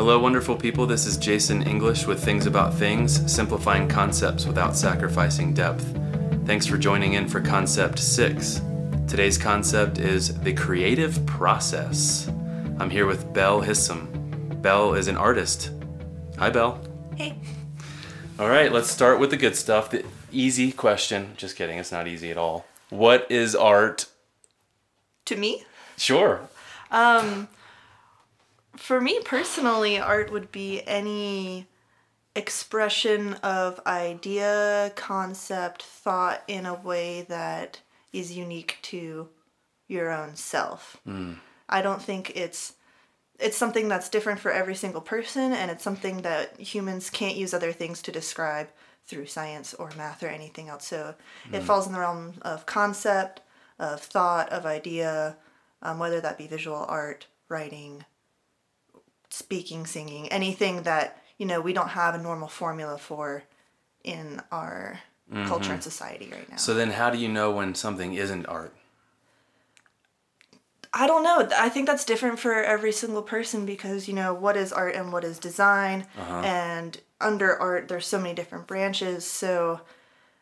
Hello, wonderful people. This is Jason English with Things About Things, simplifying concepts without sacrificing depth. Thanks for joining in for Concept 6. Today's concept is the creative process. I'm here with Belle Hissam. Belle is an artist. Hi, Belle. Hey. All right, let's start with the good stuff. The easy question. Just kidding, it's not easy at all. What is art? To me? Sure. Um, for me personally, art would be any expression of idea, concept, thought in a way that is unique to your own self. I don't think it's it's something that's different for every single person and it's something that humans can't use other things to describe through science or math or anything else. So it falls in the realm of concept, of thought, of idea, um, whether that be visual art, writing, speaking, singing, anything that you know we don't have a normal formula for in our mm-hmm. culture and society right now. So then, how do you know when something isn't art? I don't know. I think that's different for every single person because you know what is art and what is design, uh-huh. and under art there's so many different branches. So,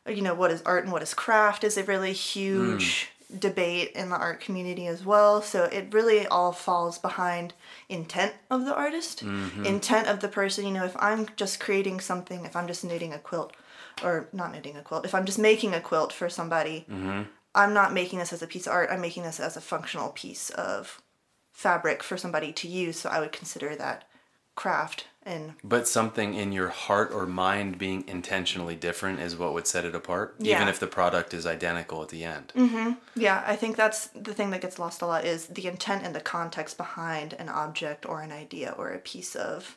you know what is art and what is craft is a really hmm. huge debate in the art community as well. So it really all falls behind intent of the artist, mm-hmm. intent of the person. You know, if I'm just creating something, if I'm just knitting a quilt, or not knitting a quilt, if I'm just making a quilt for somebody, mm-hmm. I'm not making this as a piece of art. I'm making this as a functional piece of fabric for somebody to use. So I would consider that craft. But something in your heart or mind being intentionally different is what would set it apart, even if the product is identical at the end. yeah, I think that's the thing that gets lost a lot is the intent and the context behind an object or an idea or a piece of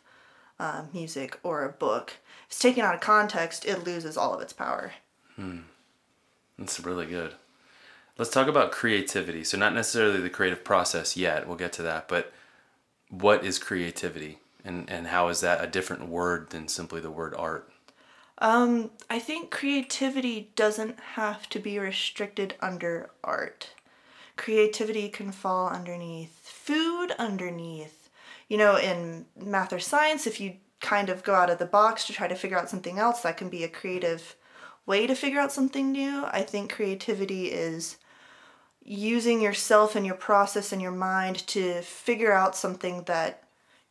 uh, music or a book. If it's taken out of context, it loses all of its power. Hmm. That's really good. Let's talk about creativity. So, not necessarily the creative process yet, we'll get to that, but what is creativity? And, and how is that a different word than simply the word art? Um, I think creativity doesn't have to be restricted under art. Creativity can fall underneath food, underneath, you know, in math or science, if you kind of go out of the box to try to figure out something else, that can be a creative way to figure out something new. I think creativity is using yourself and your process and your mind to figure out something that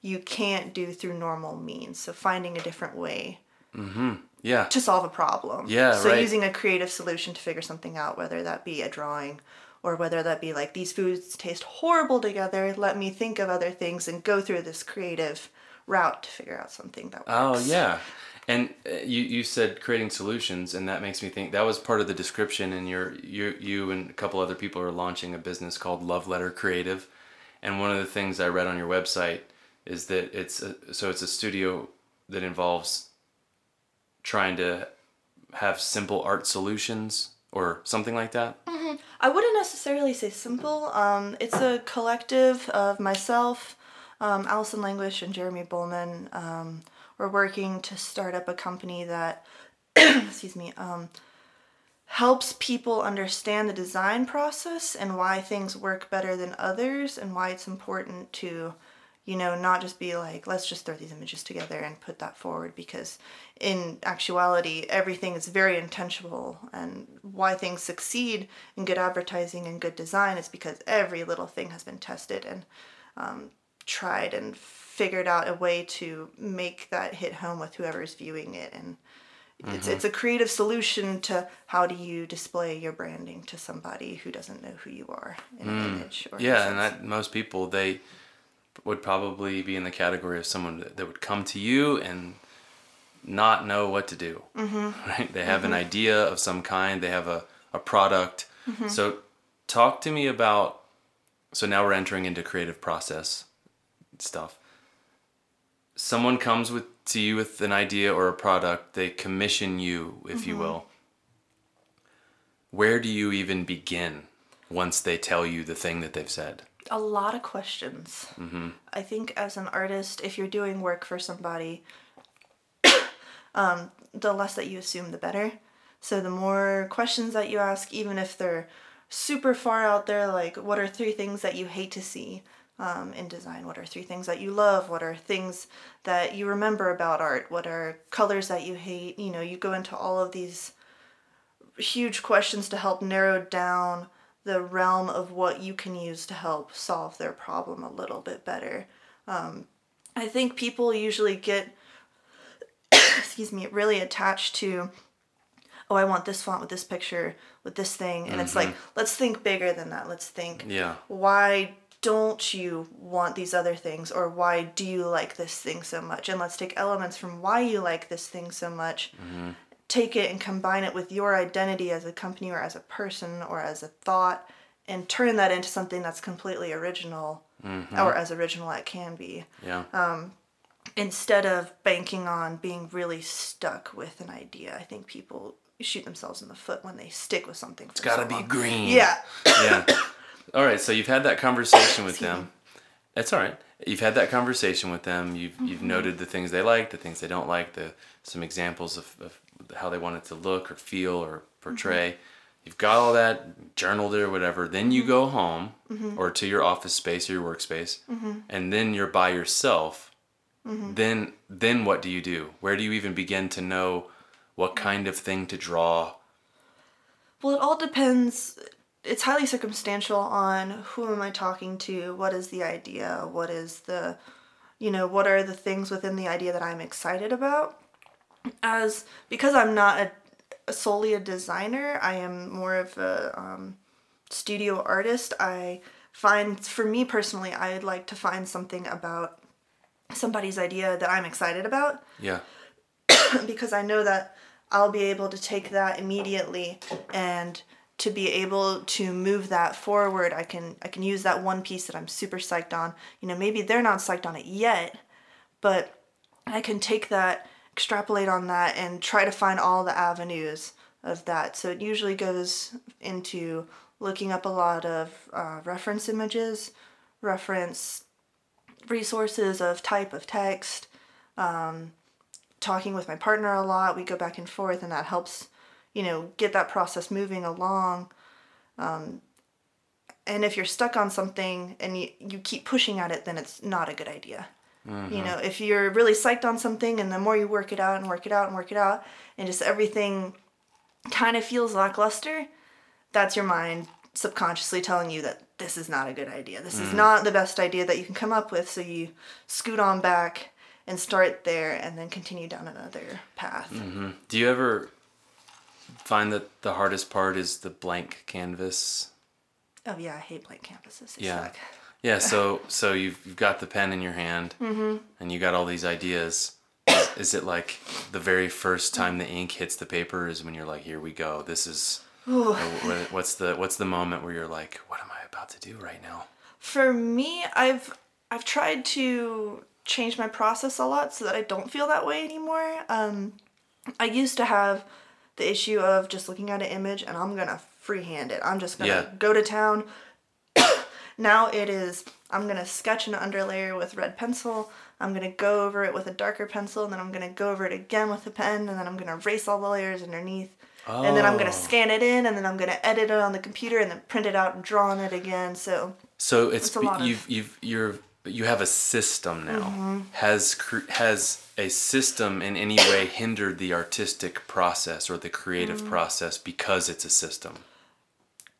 you can't do through normal means. So finding a different way Yeah. to solve a problem. Yeah, So right. using a creative solution to figure something out, whether that be a drawing or whether that be like these foods taste horrible together, let me think of other things and go through this creative route to figure out something that works. Oh yeah, and uh, you you said creating solutions, and that makes me think that was part of the description. And your you you and a couple other people are launching a business called Love Letter Creative, and one of the things I read on your website is that it's a, so it's a studio that involves trying to have simple art solutions or something like that. I wouldn't necessarily say simple. Um, it's a collective of myself, um, Allison Languish, and Jeremy Bullman. Um, we're working to start up a company that, excuse me, um, helps people understand the design process and why things work better than others and why it's important to you know not just be like let's just throw these images together and put that forward because in actuality everything is very intentional and why things succeed in good advertising and good design is because every little thing has been tested and um, tried and figured out a way to make that hit home with whoever's viewing it and it's, it's a creative solution to how do you display your branding to somebody who doesn't know who you are in an image or Yeah, and that most people they would probably be in the category of someone that would come to you and not know what to do. Mm-hmm. Right? They have an mm-hmm. idea of some kind. They have a a product. Mm-hmm. So, talk to me about. So now we're entering into creative process stuff. Someone comes with to you with an idea or a product. They commission you, if you mm-hmm. will. Where do you even begin once they tell you the thing that they've said? A lot of questions. I think as an artist, if you're doing work for somebody, um, the less that you assume, the better. So the more questions that you ask, even if they're super far out there, like what are three things that you hate to see? um, in design? What are three things that you love? What are things that you remember about art? What are colors that you hate? You know, you go into all of these huge questions to help narrow down the realm of what you can use to help solve their problem a little bit better. Um, I think people usually get, excuse me, really attached to, oh, I want this font with this picture with this thing, and it's like let's think bigger than that. Let's think, Yeah. why don't you want these other things, or why do you like this thing so much? And let's take elements from why you like this thing so much, take it and combine it with your identity as a company or as a person or as a thought, and turn that into something that's completely original, or as original as it can be Yeah. instead of banking on being really stuck with an idea. I think people shoot themselves in the foot when they stick with something. For It's got to so be long. green. Yeah. yeah. All right. So you've had that conversation with them. That's all right. You've had that conversation with them. You've Mm-hmm. you've noted the things they like, the things they don't like, the some examples of, of how they want it to look or feel or portray. Mm-hmm. You've got all that journaled or whatever. Then Mm-hmm. you go home or to your office space or your workspace, Mm-hmm. and then you're by yourself. Then then what do you do? Where do you even begin to know what kind of thing to draw? Well, it all depends. It's highly circumstantial on who am I talking to, what is the idea, what is the, you know, what are the things within the idea that I'm excited about. As because I'm not a, a solely a designer, I am more of a um, studio artist. I find, for me personally, I'd like to find something about somebody's idea that I'm excited about Yeah. because I know that I'll be able to take that immediately and to be able to move that forward I can I can use that one piece that I'm super psyched on. You know, maybe they're not psyched on it yet, but I can take that, extrapolate on that and try to find all the avenues of that. So it usually goes into looking up a lot of uh, reference images, reference resources of type of text, talking with my partner a lot. We go back and forth, and that helps, you know, get that process moving along. Um, and if you're stuck on something and you, you keep pushing at it, then it's not a good idea. Mm-hmm. You know, if you're really psyched on something, and the more you work it out and work it out and work it out, and just everything kind of feels lackluster, that's your mind subconsciously telling you that this is not a good idea. This is mm. not the best idea that you can come up with. So you scoot on back and start there and then continue down another path. Mm-hmm. Do you ever find that the hardest part is the blank canvas? Oh, yeah, I hate blank canvases. They Yeah. suck. Yeah, so so you've, you've got the pen in your hand Mm-hmm. and you got all these ideas. Is, is it like the very first time the ink hits the paper is when you're like, here we go. This is Ooh. what's the what's the moment where you're like, what am I about to do right now? For me, I've I've tried to change my process a lot so that I don't feel that way anymore. Um, I used to have the issue of just looking at an image and I'm gonna freehand it. I'm just gonna Yeah. go to town. Now it is I'm gonna sketch an underlayer with red pencil. I'm gonna go over it with a darker pencil, and then I'm gonna go over it again with a pen, and then I'm gonna erase all the layers underneath. Oh. And then I'm Oh. gonna scan it in, and then I'm gonna edit it on the computer, and then print it out and draw on it again. So So it's, It's a lot you've you've you're you have a system now. Mm-hmm. Has has a system in any way hindered the artistic process or the creative Mm. process because it's a system?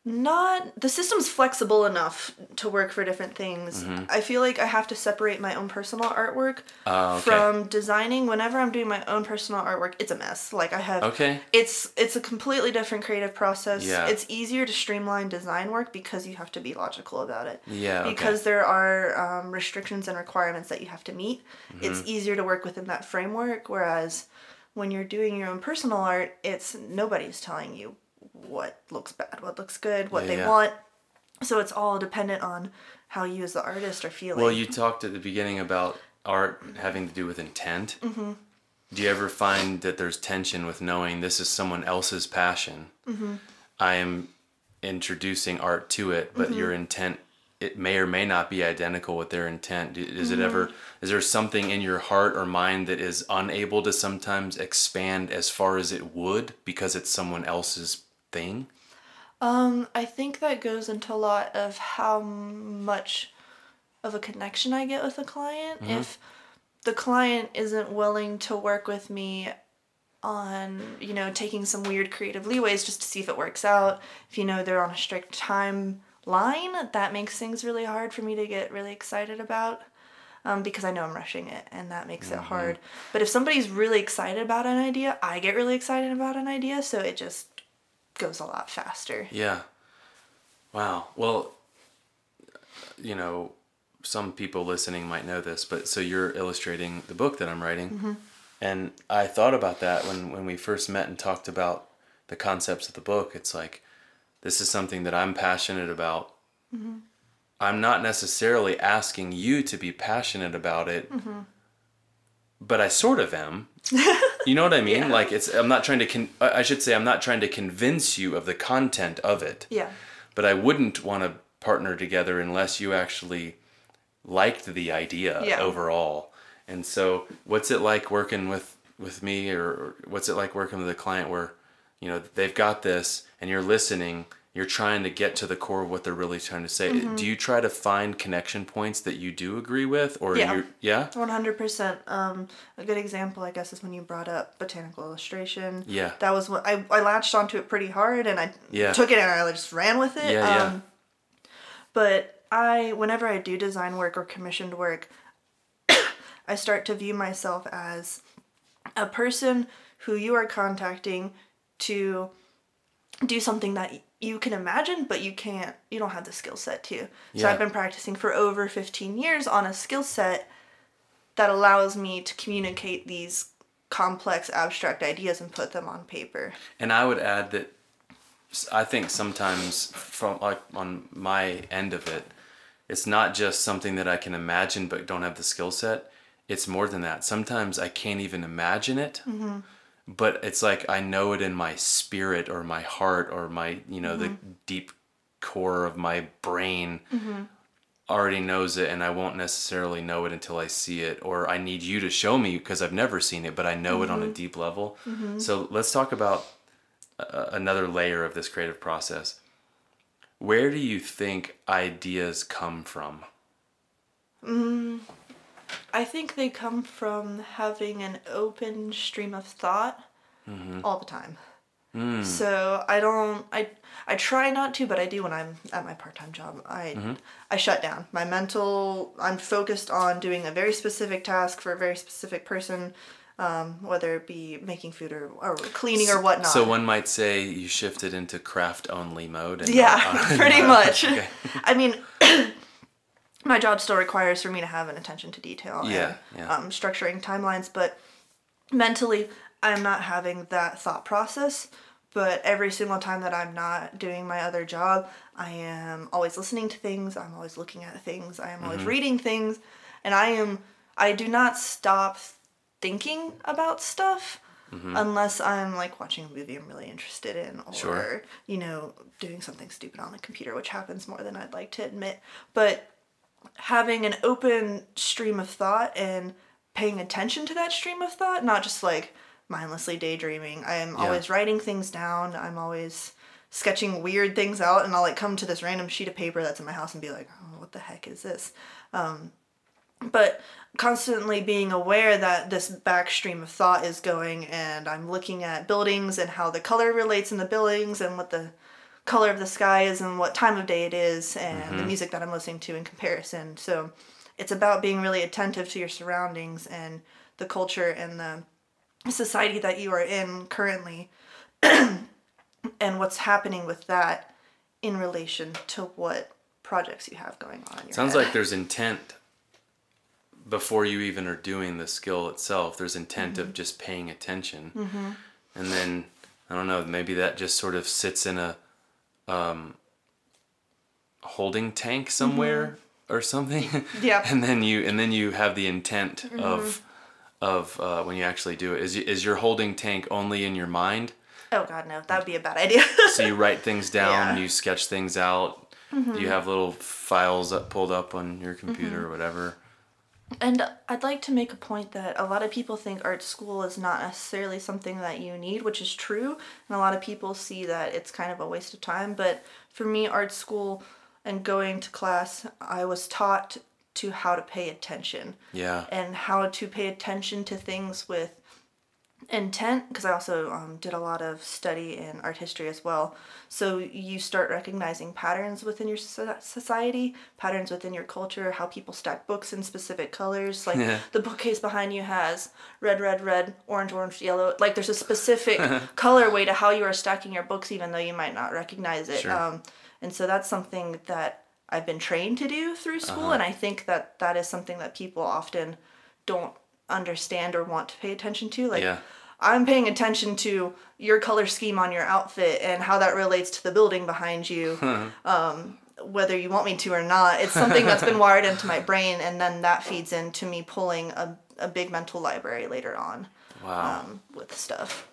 Not the system's flexible enough to work for different things. I feel like I have to separate my own personal artwork Mm-hmm. Ah, okay. from designing. Whenever I'm doing my own personal artwork, it's a mess. Like I have Okay. It's it's a completely different creative process. Yeah. It's easier to streamline design work because you have to be logical about it. Yeah, okay. Because there are um, restrictions and requirements that you have to meet. Mm-hmm. It's easier to work within that framework. Whereas when you're doing your own personal art, it's nobody's telling you what looks bad, what looks good, what Yeah, they yeah. want. So it's all dependent on how you as the artist are feeling. Well, you talked at the beginning about art having to do with intent. Mm-hmm. Do you ever find that there's tension with knowing this is someone else's passion? Mm-hmm. I am introducing art to it, but your intent it may or may not be identical with their intent. Is it ever? Is there something in your heart or mind that is unable to sometimes expand as far as it would because it's someone else's thing? Um, I think that goes into a lot of how much of a connection I get with a client. If the client isn't willing to work with me on, you know, taking some weird creative leeways just to see if it works out, if you know they're on a strict timeline, that makes things really hard for me to get really excited about. Um, because I know I'm rushing it, and that makes it hard. But if somebody's really excited about an idea, I get really excited about an idea, so it just goes a lot faster. Yeah. Wow. Well, you know, some people listening might know this, but so you're illustrating the book that I'm writing. Mm-hmm. And I thought about that when, when we first met and talked about the concepts of the book. It's like, this is something that I'm passionate about. Mm-hmm. I'm not necessarily asking you to be passionate about it, mm-hmm. but I sort of am. you know what I mean? Yeah. Like it's I'm not trying to con- I should say I'm not trying to convince you of the content of it Yeah. but I wouldn't want to partner together unless you actually liked the idea Yeah. overall. And so, what's it like working with with me, or, or what's it like working with a client where, you know, they've got this and you're listening, you're trying to get to the core of what they're really trying to say. Mm-hmm. Do you try to find connection points that you do agree with, or Yeah. you yeah One hundred percent. Um, a good example, I guess, is when you brought up botanical illustration. Yeah. That was what I, I latched onto it pretty hard, and I Yeah. took it and I just ran with it. Yeah, yeah. Um, but I, whenever I do design work or commissioned work, I start to view myself as a person who you are contacting to do something that you can imagine, but you can't, you don't have the skill set to. So Yeah. I've been practicing for over 15 years on a skill set that allows me to communicate these complex abstract ideas and put them on paper. And I would add that I think sometimes from like on my end of it, it's not just something that I can imagine but don't have the skill set. It's more than that. Sometimes I can't even imagine it. Mm-hmm. But it's like I know it in my spirit or my heart or my, you know, the mm-hmm. deep core of my brain mm-hmm. already knows it and I won't necessarily know it until I see it or I need you to show me because I've never seen it but I know it on a mm-hmm. deep level. So let's talk about uh, another layer of this creative process. Where do you think ideas come from? I think they come from having an open stream of thought mm-hmm. all the time. Mm. So I don't I I try not to, but I do when I'm at my part-time job. I mm-hmm. I shut down. My mental I'm focused on doing a very specific task for a very specific person, um, whether it be making food or, or cleaning or whatnot. So one might say you shifted into craft only mode. And Yeah, not- pretty much. Okay. I mean, my job still requires for me to have an attention to detail Yeah, and yeah. Um, structuring timelines, but mentally, I'm not having that thought process. But every single time that I'm not doing my other job, I am always listening to things. I'm always looking at things. I am Mm-hmm. always reading things, and I am. I do not stop thinking about stuff Mm-hmm. unless I'm like watching a movie I'm really interested in, or Sure. you know, doing something stupid on the computer, which happens more than I'd like to admit. But having an open stream of thought and paying attention to that stream of thought, not just like mindlessly daydreaming. I am Yeah. always writing things down. I'm always sketching weird things out, and I'll like come to this random sheet of paper that's in my house and be like, oh, what the heck is this? Um, but constantly being aware that this back stream of thought is going and I'm looking at buildings and how the color relates in the buildings and what the color of the sky is and what time of day it is and the music that I'm listening to in comparison. So it's about being really attentive to your surroundings and the culture and the society that you are in currently and what's happening with that in relation to what projects you have going on. Sounds head. like there's intent before you even are doing the skill itself. There's intent Mm-hmm. of just paying attention. And then, I don't know, maybe that just sort of sits in a um, holding tank somewhere or something. Mm-hmm. Yeah. and then you and then you have the intent Mm-hmm. of of uh, when you actually do it. Is is your holding tank only in your mind? Oh god, no, that would be a bad idea. So you write things down, Yeah. Mm-hmm. you sketch things out. You have little files up, pulled up on your computer or whatever. And I'd like to make a point that a lot of people think art school is not necessarily something that you need, which is true, and a lot of people see that it's kind of a waste of time. But for me, art school and going to class, I was taught to how to pay attention Yeah. and how to pay attention to things with intent because i also um, did a lot of study in art history as well so you start recognizing patterns within your society patterns within your culture how people stack books in specific colors like Yeah. the bookcase behind you has red red red orange orange yellow like there's a specific colorway to how you are stacking your books even though you might not recognize it Sure. um, and so that's something that i've been trained to do through school Uh-huh. and i think that that is something that people often don't understand or want to pay attention to like Yeah. I'm paying attention to your color scheme on your outfit and how that relates to the building behind you um, whether you want me to or not it's something that's been wired into my brain and then that feeds into me pulling a, a big mental library later on Wow. um, with stuff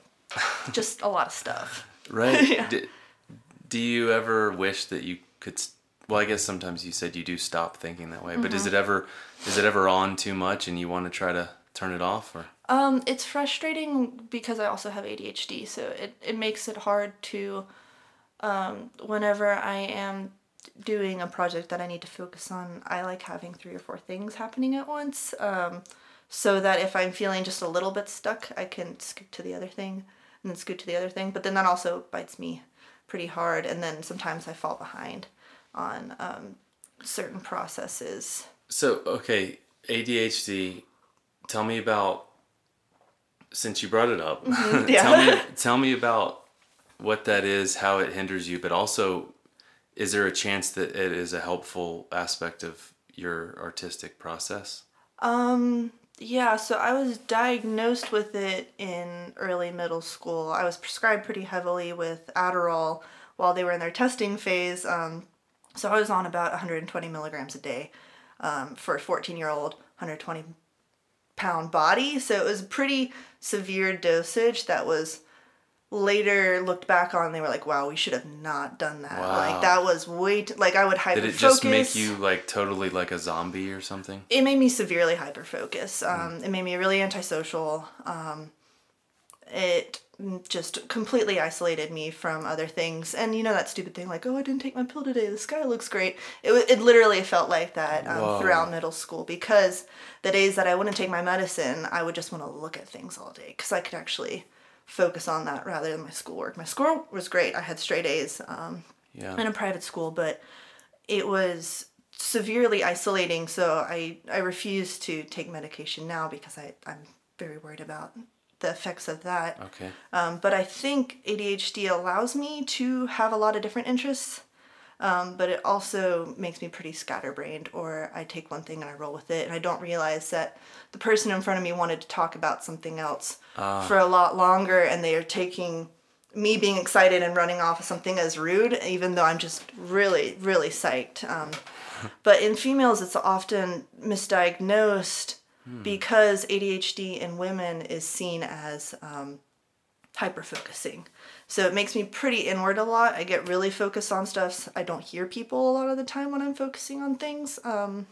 just a lot of stuff Right. Yeah. D- do you ever wish that you could? s- Well, I guess sometimes you said you do stop thinking that way, but Mm-hmm. is it ever is it ever on too much and you want to try to turn it off or? Um, it's frustrating because I also have ADHD, so it, it makes it hard to, um, whenever I am doing a project that I need to focus on, I like having three or four things happening at once, um, so that if I'm feeling just a little bit stuck, I can scoot to the other thing and then scoot to the other thing. But then that also bites me pretty hard, and then sometimes I fall behind on um, certain processes. So okay, ADHD. Tell me about. Since you brought it up, Mm-hmm. yeah. tell me tell me about what that is, how it hinders you, but also, is there a chance that it is a helpful aspect of your artistic process? Um, yeah, so I was diagnosed with it in early middle school. I was prescribed pretty heavily with Adderall while they were in their testing phase. Um, so I was on about 120 milligrams a day um, for a 14 year old, 120 pound body. So it was a pretty severe dosage that was later looked back on. They were like, wow, we should have not done that. Wow. Like, that was way too, like, I would hyper Did it just make you like totally like a zombie or something? it made me severely hyper focus. Um, It made me really antisocial. Um, it just completely isolated me from other things. And you know that stupid thing like, oh, I didn't take my pill today. The sky looks great. It, it literally felt like that um, throughout middle school because the days that I wouldn't take my medicine, I would just want to look at things all day because I could actually focus on that rather than my schoolwork. My schoolwork was great. I had straight A's. Um, Yeah. in a private school, but it was severely isolating. So I I refuse to take medication now because I I'm very worried about the effects of that. Okay. Um, but I think ADHD allows me to have a lot of different interests. Um, but it also makes me pretty scatterbrained, or I take one thing and I roll with it, and I don't realize that the person in front of me wanted to talk about something else for a lot longer, and they are taking me being excited and running off of something as rude, even though I'm just really, really psyched. Um, but in females, it's often misdiagnosed because ADHD in women is seen as um, hyper focusing. So it makes me pretty inward a lot. I get really focused on stuff. I don't hear people a lot of the time when I'm focusing on things. Um,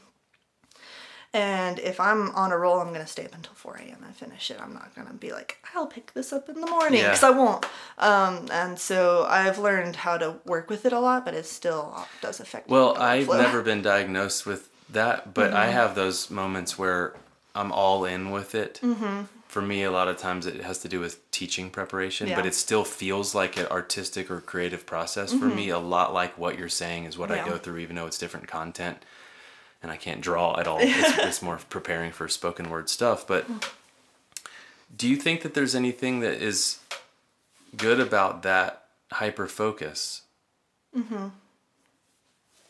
and if I'm on a roll, I'm gonna stay up until 4 a.m. and finish it. I'm not gonna be like, I'll pick this up in the morning, Yeah. because I won't. Um, and so I've learned how to work with it a lot, but it still does affect Well, I've never been diagnosed with that, but Mm-hmm. I have those moments where I'm all in with it. Mm-hmm. For me, a lot of times it has to do with teaching preparation, but it still feels like an artistic or creative process for me. A lot like what you're saying is what I Mm-hmm. Go through, even though it's different content, and I can't draw at all. it's, it's more preparing for spoken word stuff. But do you think that there's anything that is good about that hyper focus?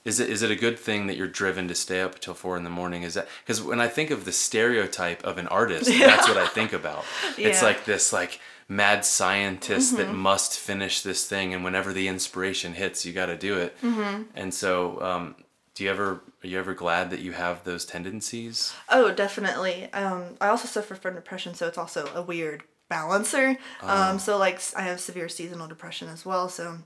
Is it is it a good thing that you're driven to stay up until four in the morning? Is that because when I think of the stereotype of an artist, that's what I think about. It's Yeah. Mm-hmm. like this like mad scientist that must finish this thing, and whenever the inspiration hits, you got to do it. Mm-hmm. And so, um, do you ever are you ever glad that you have those tendencies? Oh, definitely. Um, I also suffer from depression, so it's also a weird balancer. Um, so like I have severe seasonal depression as well. So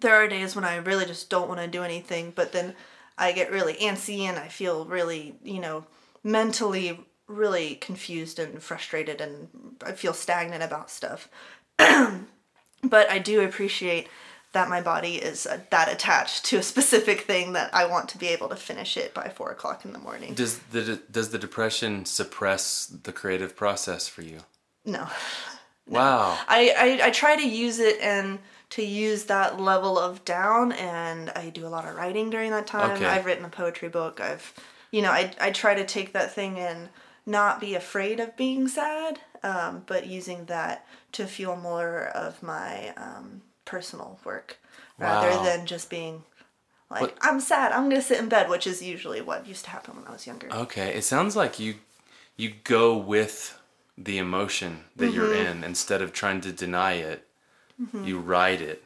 there are days when I really just don't want to do anything, but then I get really antsy and I feel really, you know, mentally really confused and frustrated, and I feel stagnant about stuff. but I do appreciate that my body is uh, that attached to a specific thing that I want to be able to finish it by four o'clock in the morning. Does the does the depression suppress the creative process for you? No. Wow. I, I, I try to use it and to use that level of down and I do a lot of writing during that time. Okay. I've written a poetry book. I've you know, I I try to take that thing and not be afraid of being sad, um, but using that to fuel more of my um, personal work rather Wow. than just being like What- I'm sad. I'm gonna sit in bed, which is usually what used to happen when I was younger. Okay, it sounds like you you go with the emotion that you're Mm-hmm. in instead of trying to deny it. You ride it.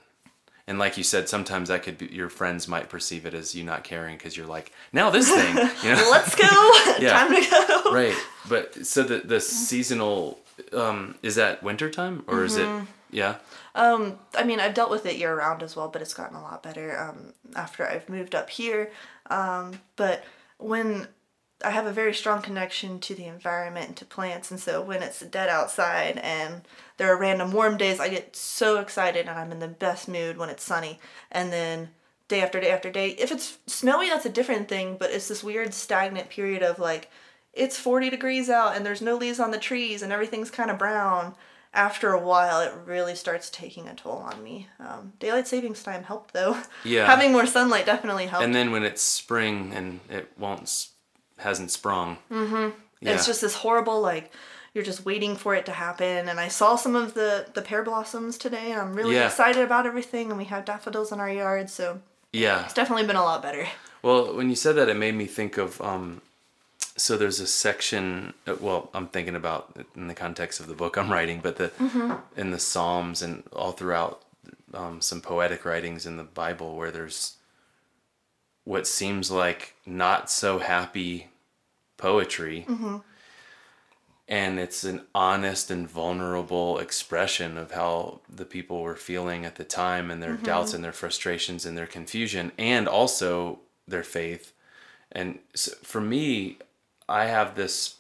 And like you said, sometimes that could be your friends might perceive it as you not caring because you're like, now this thing, you know? Let's go. Yeah. Time to go. right. But so the the seasonal um is that wintertime or is Mm-hmm. it yeah? Um, I mean, I've dealt with it year round as well, but it's gotten a lot better um, after I've moved up here. Um, but when I have a very strong connection to the environment and to plants, and so when it's dead outside and there are random warm days, I get so excited and I'm in the best mood when it's sunny. And then day after day after day, if it's snowy, that's a different thing, but it's this weird stagnant period of like, it's 40 degrees out and there's no leaves on the trees and everything's kind of brown after a while it really starts taking a toll on me um, daylight savings time helped though Yeah. having more sunlight definitely helped And then when it's spring and it won't hasn't sprung. Mm-hmm. Yeah. it's just this horrible like you're just waiting for it to happen and i saw some of the the pear blossoms today and i'm really Yeah. excited about everything and we have daffodils in our yard so yeah. it's definitely been a lot better Well, when you said that, it made me think of. Um, so there's a section. uh, Well, I'm thinking about in the context of the book I'm writing, but the in the Psalms and all throughout um, some poetic writings in the Bible where there's what seems like not so happy poetry. Mm-hmm. And it's an honest and vulnerable expression of how the people were feeling at the time and their mm-hmm. doubts and their frustrations and their confusion and also their faith. And so for me, I have this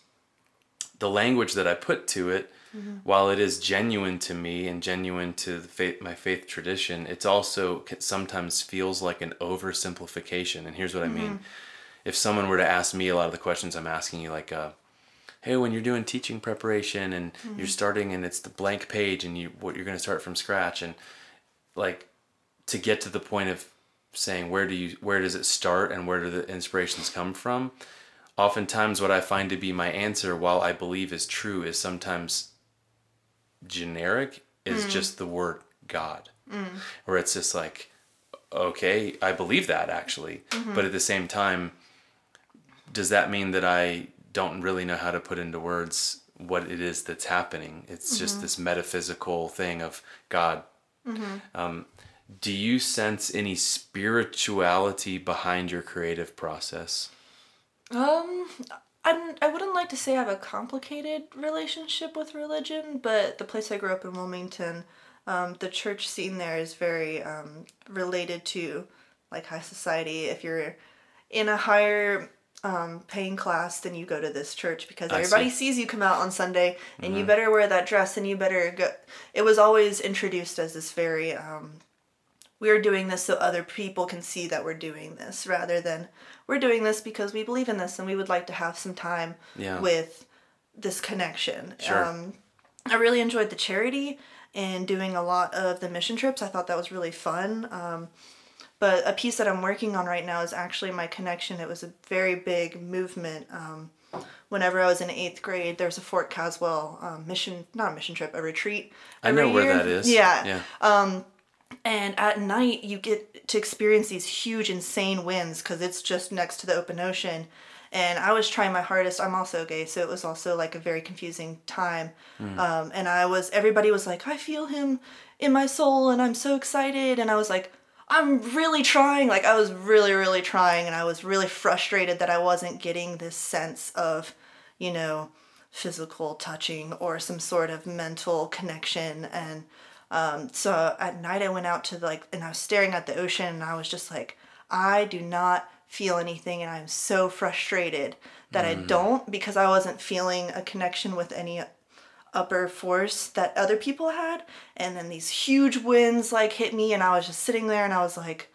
the language that I put to it, Mm-hmm. while it is genuine to me and genuine to the faith, my faith tradition, it's also sometimes feels like an oversimplification. And here's what I mean: mm-hmm. if someone were to ask me a lot of the questions I'm asking you, like, uh, "Hey, when you're doing teaching preparation and you're mm-hmm. starting and it's the blank page and you what you're going to start from scratch and like to get to the point of saying where do you where does it start and where do the inspirations come from? oftentimes what i find to be my answer while i believe is true is sometimes generic is mm. just the word god. Mm. Where it's just like okay i believe that actually. Mm-hmm. But at the same time does that mean that i don't really know how to put into words what it is that's happening? It's just mm-hmm. this metaphysical thing of god. Mm-hmm. Um, do you sense any spirituality behind your creative process? Um, I, I wouldn't like to say I have a complicated relationship with religion, but the place I grew up in Wilmington, um, the church scene there is very um, related to like high society. If you're in a higher um, paying class, then you go to this church because I everybody see. sees you come out on Sunday, and you better wear that dress, and you better go. It was always introduced as this very um, we're doing this so other people can see that we're doing this rather than we're doing this because we believe in this and we would like to have some time Yeah. with this connection. Sure. Um, I really enjoyed the charity and doing a lot of the mission trips. I thought that was really fun. Um, but a piece that I'm working on right now is actually my connection. It was a very big movement. Um, whenever I was in eighth grade, there's a Fort Caswell um, mission, not a mission trip, a retreat. i know every where year. that is Yeah. yeah And at night, you get to experience these huge, insane winds because it's just next to the open ocean. And I was trying my hardest. I'm also gay, so it was also like a very confusing time. Um, and I was, everybody was like, I feel him in my soul, and I'm so excited. And I was like, I'm really trying. Like, I was really, really trying. And I was really frustrated that I wasn't getting this sense of, you know, physical touching or some sort of mental connection. And um, so at night I went out to like, and I was staring at the ocean and I was just like, I do not feel anything and I'm so frustrated that I don't because I wasn't feeling a connection with any upper force that other people had and then these huge winds like hit me and I was just sitting there and I was like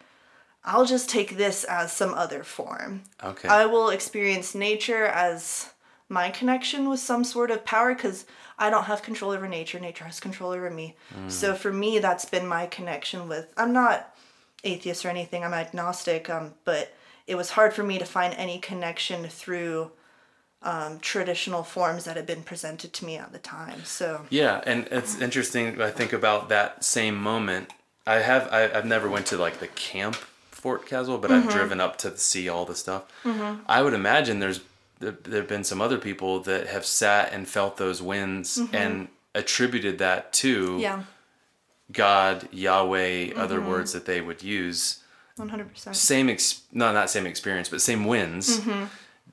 I'll just take this as some other form. Okay. I will experience nature as my connection with some sort of power because I don't have control over nature. Nature has control over me. So for me, that's been my connection with. I'm not atheist or anything. I'm agnostic. Um, but it was hard for me to find any connection through um, traditional forms that had been presented to me at the time. So Yeah, and it's interesting. I think about that same moment. I have I, I've never went to like the camp Fort Caswell, but I've driven up to see all the stuff. I would imagine there's there have been some other people that have sat and felt those winds mm-hmm. and attributed that to yeah, God, Yahweh, mm-hmm. other words that they would use. one hundred percent. Same, ex- no, not same experience, but same winds. Mm-hmm.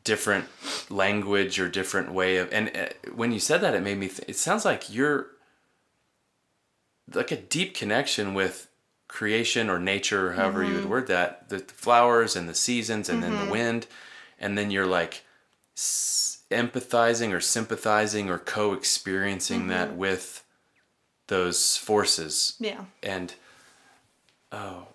Different language or different way of. And uh, when you said that, it made me. Th- it sounds like you're like a deep connection with creation or nature, or however you would word that. The, the flowers and the seasons, and then the wind, and then you're like s- empathizing or sympathizing or co-experiencing that mm-hmm. with those forces. Yeah, and oh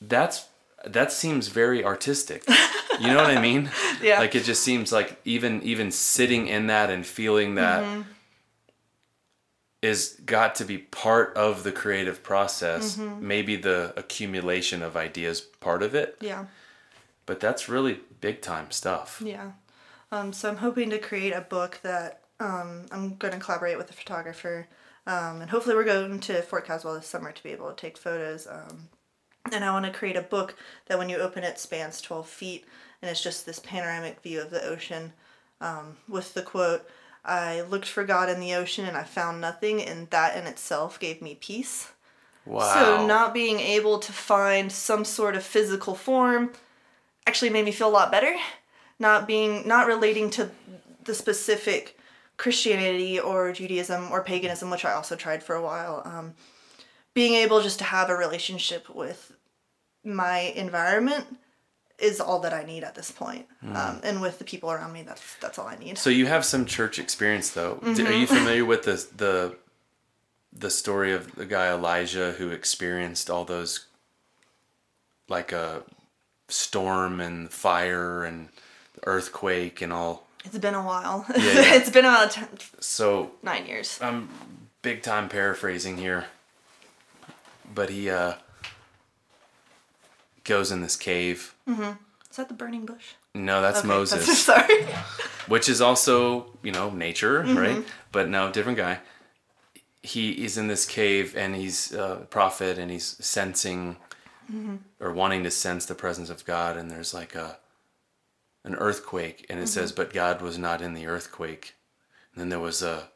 that's that seems very artistic. You know what i mean? Yeah. like it just seems like even even sitting in that and feeling that mm-hmm. is got to be part of the creative process mm-hmm. maybe the accumulation of ideas part of it. Yeah. but that's really big time stuff. Yeah. Um, so I'm hoping to create a book that um, I'm going to collaborate with a photographer. Um, and hopefully, we're going to Fort Caswell this summer to be able to take photos. Um, and I want to create a book that when you open it spans 12 feet and it's just this panoramic view of the ocean um, with the quote, I looked for God in the ocean and I found nothing, and that in itself gave me peace. wow So not being able to find some sort of physical form actually made me feel a lot better. Not being not relating to the specific Christianity or Judaism or paganism, which I also tried for a while. Um, being able just to have a relationship with my environment is all that I need at this point. Um, and with the people around me, that's that's all I need. So you have some church experience, though. D Are you familiar with the the the story of the guy Elijah who experienced all those, like a storm and fire and earthquake and all? It's been a while. Yeah, yeah. it's been about 10, So nine years. I'm big time paraphrasing here, but he uh, goes in this cave. Mm-hmm. Is that the burning bush? No, that's Okay, Moses. that's- sorry. which is also you know nature right but no different guy he is in this cave and he's a prophet and he's sensing or wanting to sense the presence of god and there's like a an earthquake and it says mm-hmm. but god was not in the earthquake and then there was a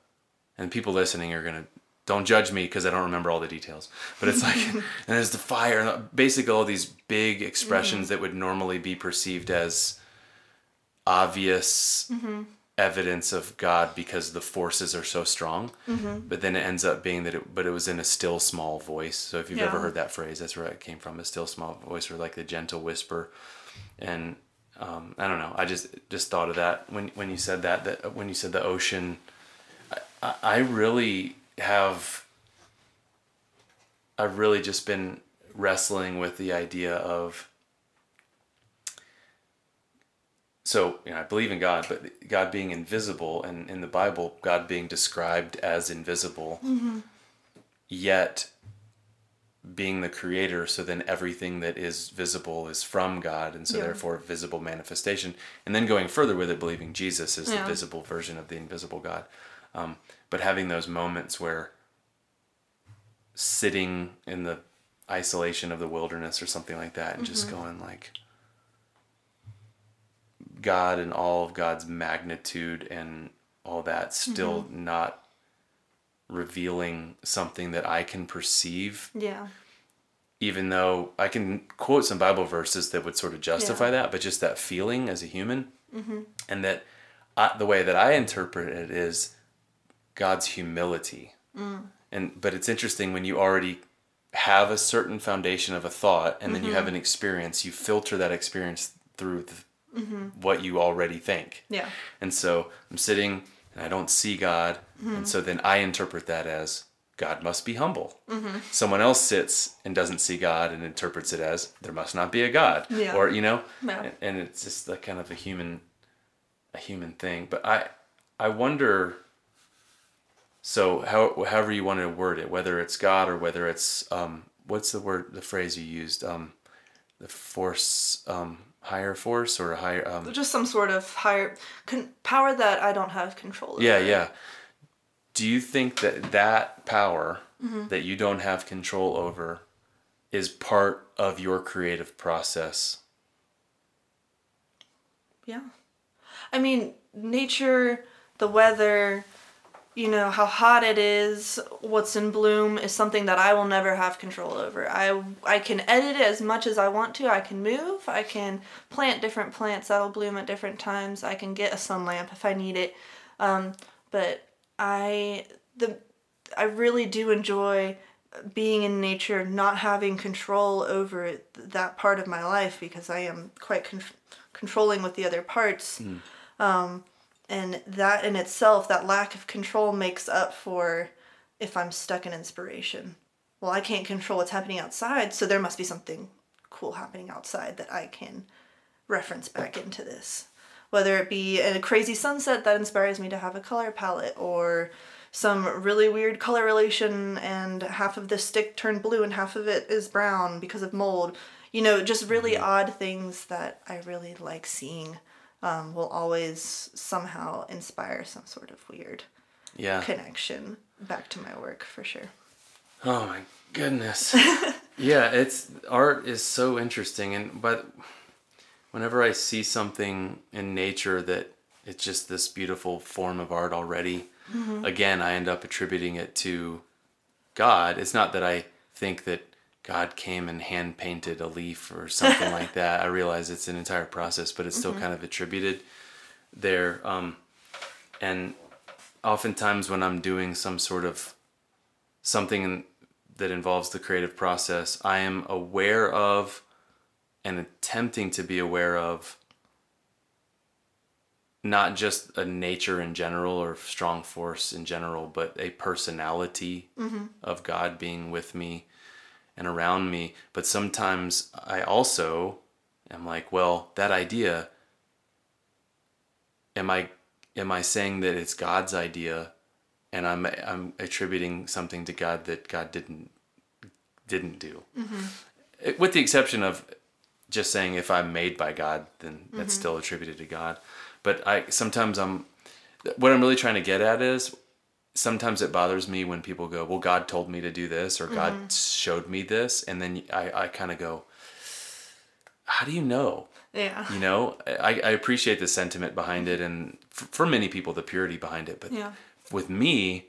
and people listening are gonna don't judge me because i don't remember all the details but it's like and there's the fire and basically all these big expressions that would normally be perceived as obvious mm-hmm. evidence of God because the forces are so strong. Mm-hmm. But then it ends up being that it, but it was in a still small voice. So if you've ever heard that phrase, that's where it came from, a still small voice or like the gentle whisper. And um, I don't know. I just just thought of that when when you said that that when you said the ocean. I, I, I really have. I've really just been wrestling with the idea of so you know, I believe in God, but God being invisible, and in the Bible, God being described as invisible, yet being the creator. So then everything that is visible is from God, and so Yeah. therefore visible manifestation. And then going further with it, believing Jesus is Yeah. the visible version of the invisible God. Um, but having those moments where sitting in the isolation of the wilderness or something like that, and just going like. God and all of God's magnitude and all that still not revealing something that I can perceive, Yeah. even though I can quote some Bible verses that would sort of justify Yeah. that, but just that feeling as a human, mm-hmm. and that I, the way that I interpret it is God's humility. Mm. And but it's interesting when you already have a certain foundation of a thought, and then you have mm-hmm. an experience, you filter that experience through the, mm-hmm. what you already think. Yeah. And so I'm sitting and I don't see God, Mm-hmm. and so then I interpret that as God must be humble. Mm-hmm. Someone else sits and doesn't see God and interprets it as there must not be a God, Yeah. or you know, Yeah. and, and it's just like kind of a human, a human thing. But I, I wonder. So how however you want to word it, whether it's God or whether it's um, what's the word the phrase you used um, the force um, higher force or a higher um, Just some sort of higher con- power that I don't have control over. yeah yeah. Do you think that that power that you don't have control over is part of your creative process? Yeah. I mean, nature, the weather, you know, how hot it is, what's in bloom is something that I will never have control over. I I can edit it as much as I want to. I can move, I can plant different plants that'll bloom at different times. I can get a sun lamp if I need it. Um, but I the I really do enjoy being in nature, not having control over that part of my life because I am quite con- controlling with the other parts. Um, and that in itself, that lack of control makes up for if I'm stuck in inspiration. Well, I can't control what's happening outside, so there must be something cool happening outside that I can reference back into this. Whether it be a crazy sunset that inspires me to have a color palette, or some really weird color relation and half of the stick turned blue and half of it is brown because of mold. You know, just really mm-hmm. odd things that I really like seeing um, will always somehow inspire some sort of weird Yeah. connection back to my work for sure. Oh my goodness. yeah, it's art is so interesting and but whenever I see something in nature that it's just this beautiful form of art already, again, I end up attributing it to God. It's not that I think that God came and hand painted a leaf or something like that. I realize it's an entire process, but it's still kind of attributed there. Um, and oftentimes when I'm doing some sort of something in, that involves the creative process, I am aware of and attempting to be aware of not just a nature in general or strong force in general, but a personality of God being with me and around me. But sometimes I also am like, well, that idea, am I am I saying that it's God's idea and I'm I'm attributing something to God that God didn't didn't do. It- with the exception of just saying if I'm made by God, then that's mm-hmm. still attributed to God. But I sometimes I'm what I'm really trying to get at is sometimes it bothers me when people go, "Well, God told me to do this," or "God mm-hmm. showed me this," and then I I kind of go, "How do you know?" Yeah. You know, I, I appreciate the sentiment behind it, and for, for many people, the purity behind it. But Yeah. with me,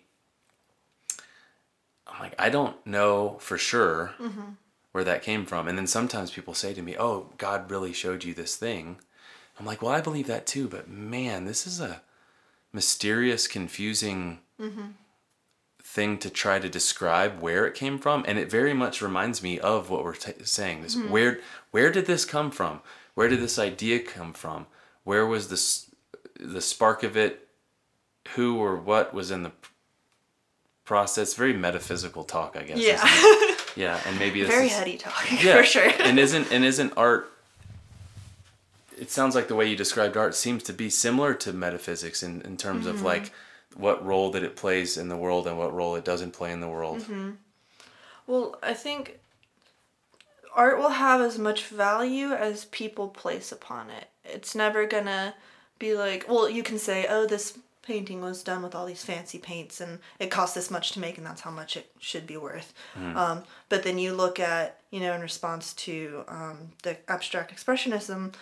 I'm like, I don't know for sure mm-hmm. where that came from. And then sometimes people say to me, "Oh, God really showed you this thing." I'm like, "Well, I believe that too, but man, this is a mysterious, confusing thing to try to describe where it came from, and it very much reminds me of what we're t- saying. This where where did this come from? Where did this idea come from? Where was this the spark of it? Who or what was in the process? Very metaphysical talk, I guess. Yeah. Yeah, and maybe Very is, heady talk yeah, for sure. and isn't and isn't art? It sounds like the way you described art seems to be similar to metaphysics in in terms Mm-hmm. of like what role that it plays in the world and what role it doesn't play in the world. Mm-hmm. Well, I think art will have as much value as people place upon it. It's never gonna be like, well, you can say, oh, this painting was done with all these fancy paints and it cost this much to make and that's how much it should be worth. Um, but then you look at, you know, in response to um, the abstract expressionism,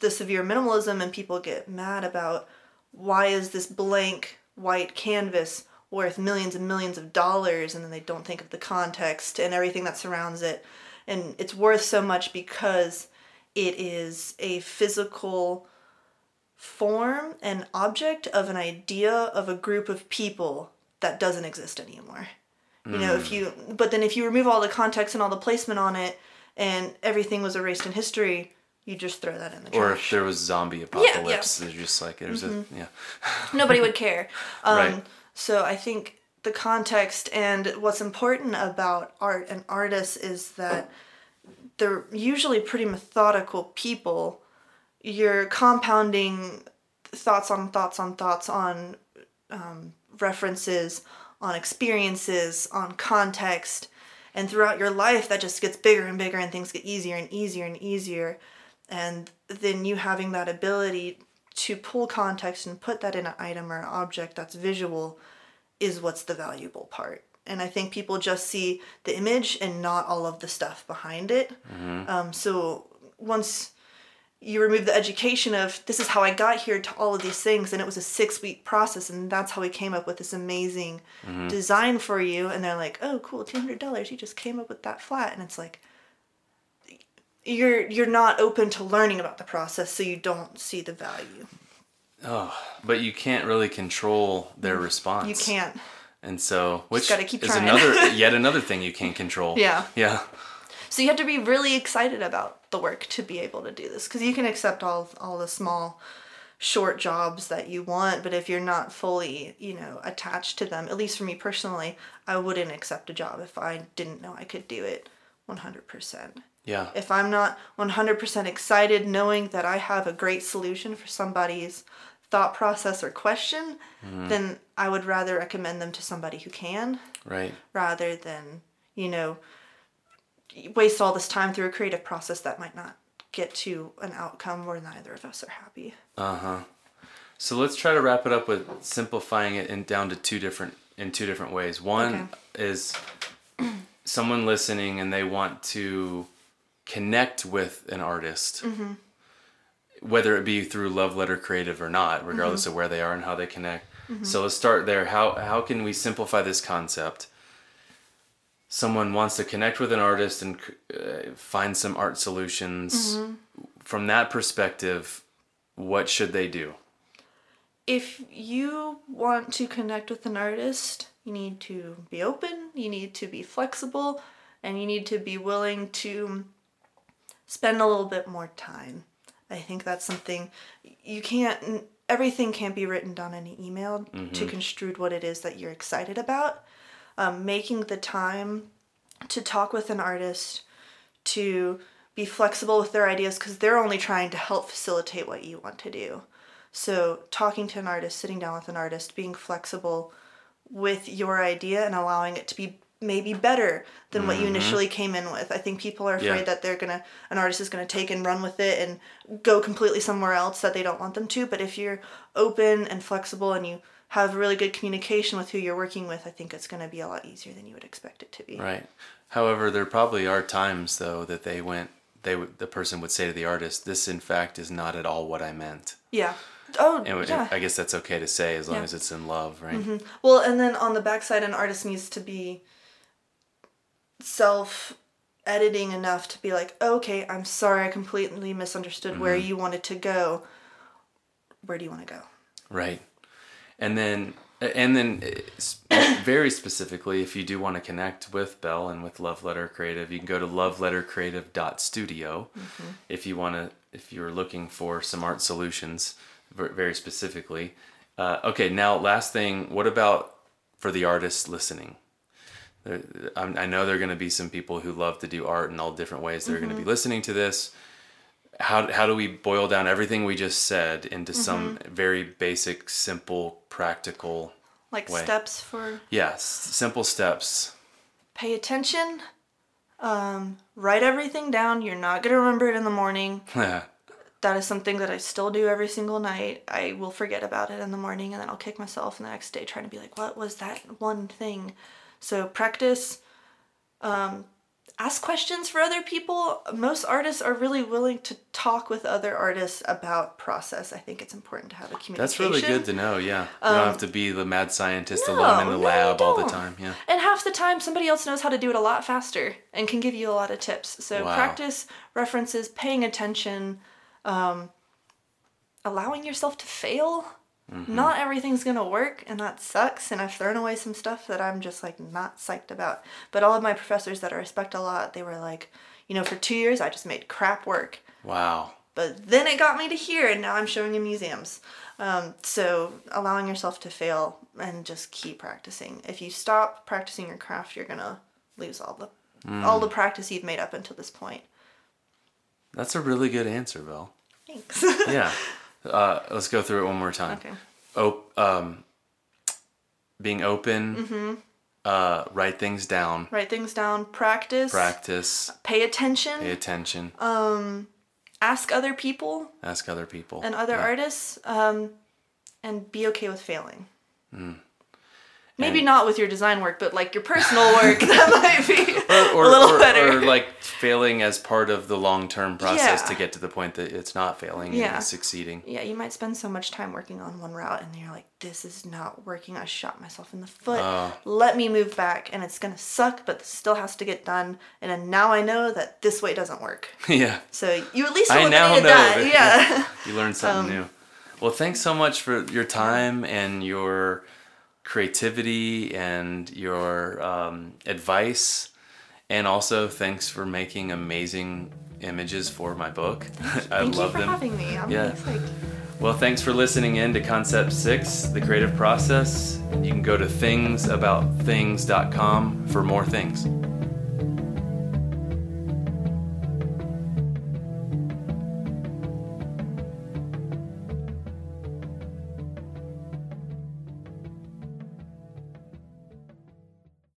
the severe minimalism, and people get mad about why is this blank white canvas worth millions and millions of dollars and then they don't think of the context and everything that surrounds it. And it's worth so much because it is a physical form and object of an idea of a group of people that doesn't exist anymore. You know if hmm. you but then if you remove all the context and all the placement on it and everything was erased in history you just throw that in the trash. Or if there was zombie apocalypse, they're just like there's Mm-hmm. a yeah. Nobody would care. Um, Right. So I think the context and what's important about art and artists is that they're usually pretty methodical people. You're compounding thoughts on thoughts on thoughts on um, references, on experiences, on context. And throughout your life, that just gets bigger and bigger, and things get easier and easier and easier. And then you having that ability to pull context and put that in an item or an object that's visual is what's the valuable part. And I think people just see the image and not all of the stuff behind it. Um, so once you remove the education of this is how I got here to all of these things, and it was a six week process, and that's how we came up with this amazing design for you. And they're like, "Oh, cool, two hundred dollars. You just came up with that flat," and it's like you're you're not open to learning about the process, so you don't see the value. Oh, but you can't really control their response. You can't. And so, which gotta keep is trying. another yet another thing you can't control. Yeah. Yeah. So you have to be really excited about the work to be able to do this because you can accept all all the small short jobs that you want but if you're not fully you know attached to them at least for me personally i wouldn't accept a job if i didn't know i could do it 100% Yeah. if i'm not 100% excited knowing that i have a great solution for somebody's thought process or question then i would rather recommend them to somebody who can Right. rather than you know waste all this time through a creative process that might not get to an outcome where neither of us are happy Uh huh. So let's try to wrap it up with simplifying it in down to two different in two different ways. One is someone listening and they want to connect with an artist, Mm-hmm. whether it be through Love Letter Creative or not, regardless Mm-hmm. of where they are and how they connect. So let's start there. How how can we simplify this concept? Someone wants to connect with an artist and uh, find some art solutions. Mm-hmm. From that perspective, what should they do? if you want to connect with an artist you need to be open you need to be flexible and you need to be willing to spend a little bit more time. I think that's something you can't everything can't be written down in an email to construe what it is that you're excited about. Um, making the time to talk with an artist to be flexible with their ideas because they're only trying to help facilitate what you want to do. So talking to an artist sitting down with an artist being flexible with your idea and allowing it to be maybe better than what you mm-hmm. initially came in with. I think people are afraid Yeah. that they're gonna an artist is gonna take and run with it and go completely somewhere else that they don't want them to. But if you're open and flexible and you have really good communication with who you're working with, I think it's gonna be a lot easier than you would expect it to be. Right. However, there probably are times though that they went they the person would say to the artist, "This in fact is not at all what I meant." Yeah. Oh And yeah. I guess that's okay to say as long Yeah. as it's in love, right? Mm-hmm. Well, and then on the backside, an artist needs to be self editing enough to be like, okay, I'm sorry, I completely misunderstood where you wanted to go. Where do you want to go? Right. And then and then uh, very specifically if you do want to connect with Bell and with Love Letter Creative, you can go to lovelettercreative.studio if you want to if you're looking for some art solutions very specifically. Uh, okay, now last thing, what about for the artists listening? I'm- know there are going to be some people who love to do art in all different ways that are going to be listening to this. How, how do we boil down everything we just said into some very basic, simple, practical, Like Way. steps for yes, simple steps? pay attention, um, write everything down. You're not going to remember it in the morning. Yeah. That is something that I still do every single night. I will forget about it in the morning and then I'll kick myself the next day trying to be like, what was that one thing? So practice, um, ask questions for other people. Most artists are really willing to talk with other artists about process. I think it's important to have a communication. That's really good to know. Yeah, you don't have to be the mad scientist alone in the no, lab all the time. Yeah. And half the time, somebody else knows how to do it a lot faster and can give you a lot of tips. So Wow. practice references, paying attention, um, allowing yourself to fail. Mm-hmm. Not everything's gonna work, and that sucks. And I've thrown away some stuff that I'm just like not psyched about. But all of my professors that I respect a lot, they were like, you know, for two years I just made crap work. Wow. But then it got me to here, and now I'm showing in museums. Um, so allowing yourself to fail and just keep practicing. If you stop practicing your craft, you're gonna lose all the all the practice you've made up until this point. That's a really good answer, Vel. Thanks. Yeah. Uh, let's go through it one more time. okay. Op- um, being open, Mm-hmm. uh, write things down, Write things down. Practice. practice, Pay attention. pay attention, Um, ask other people ask other people. and other Yeah. artists, um, and be okay with failing. Maybe. And- not with your design work, but like your personal work, that might be Or, a little or, better. or like failing as part of the long term process Yeah. to get to the point that it's not failing Yeah. and succeeding. yeah, you might spend so much time working on one route, and you're like, "This is not working. I shot myself in the foot. Oh. Let me move back, and it's gonna suck, but still has to get done. And then now I know that this way doesn't work. yeah. So you at least I now know that- Yeah. You learned something Um, new. Well, thanks so much for your time and your creativity and your um, advice. And also, thanks for making amazing images for my book. I Thank you love for them. having me. I'm Yeah. really. Well, thanks for listening in to Concept 6, The Creative Process. You can go to thingsaboutthings.com for more things.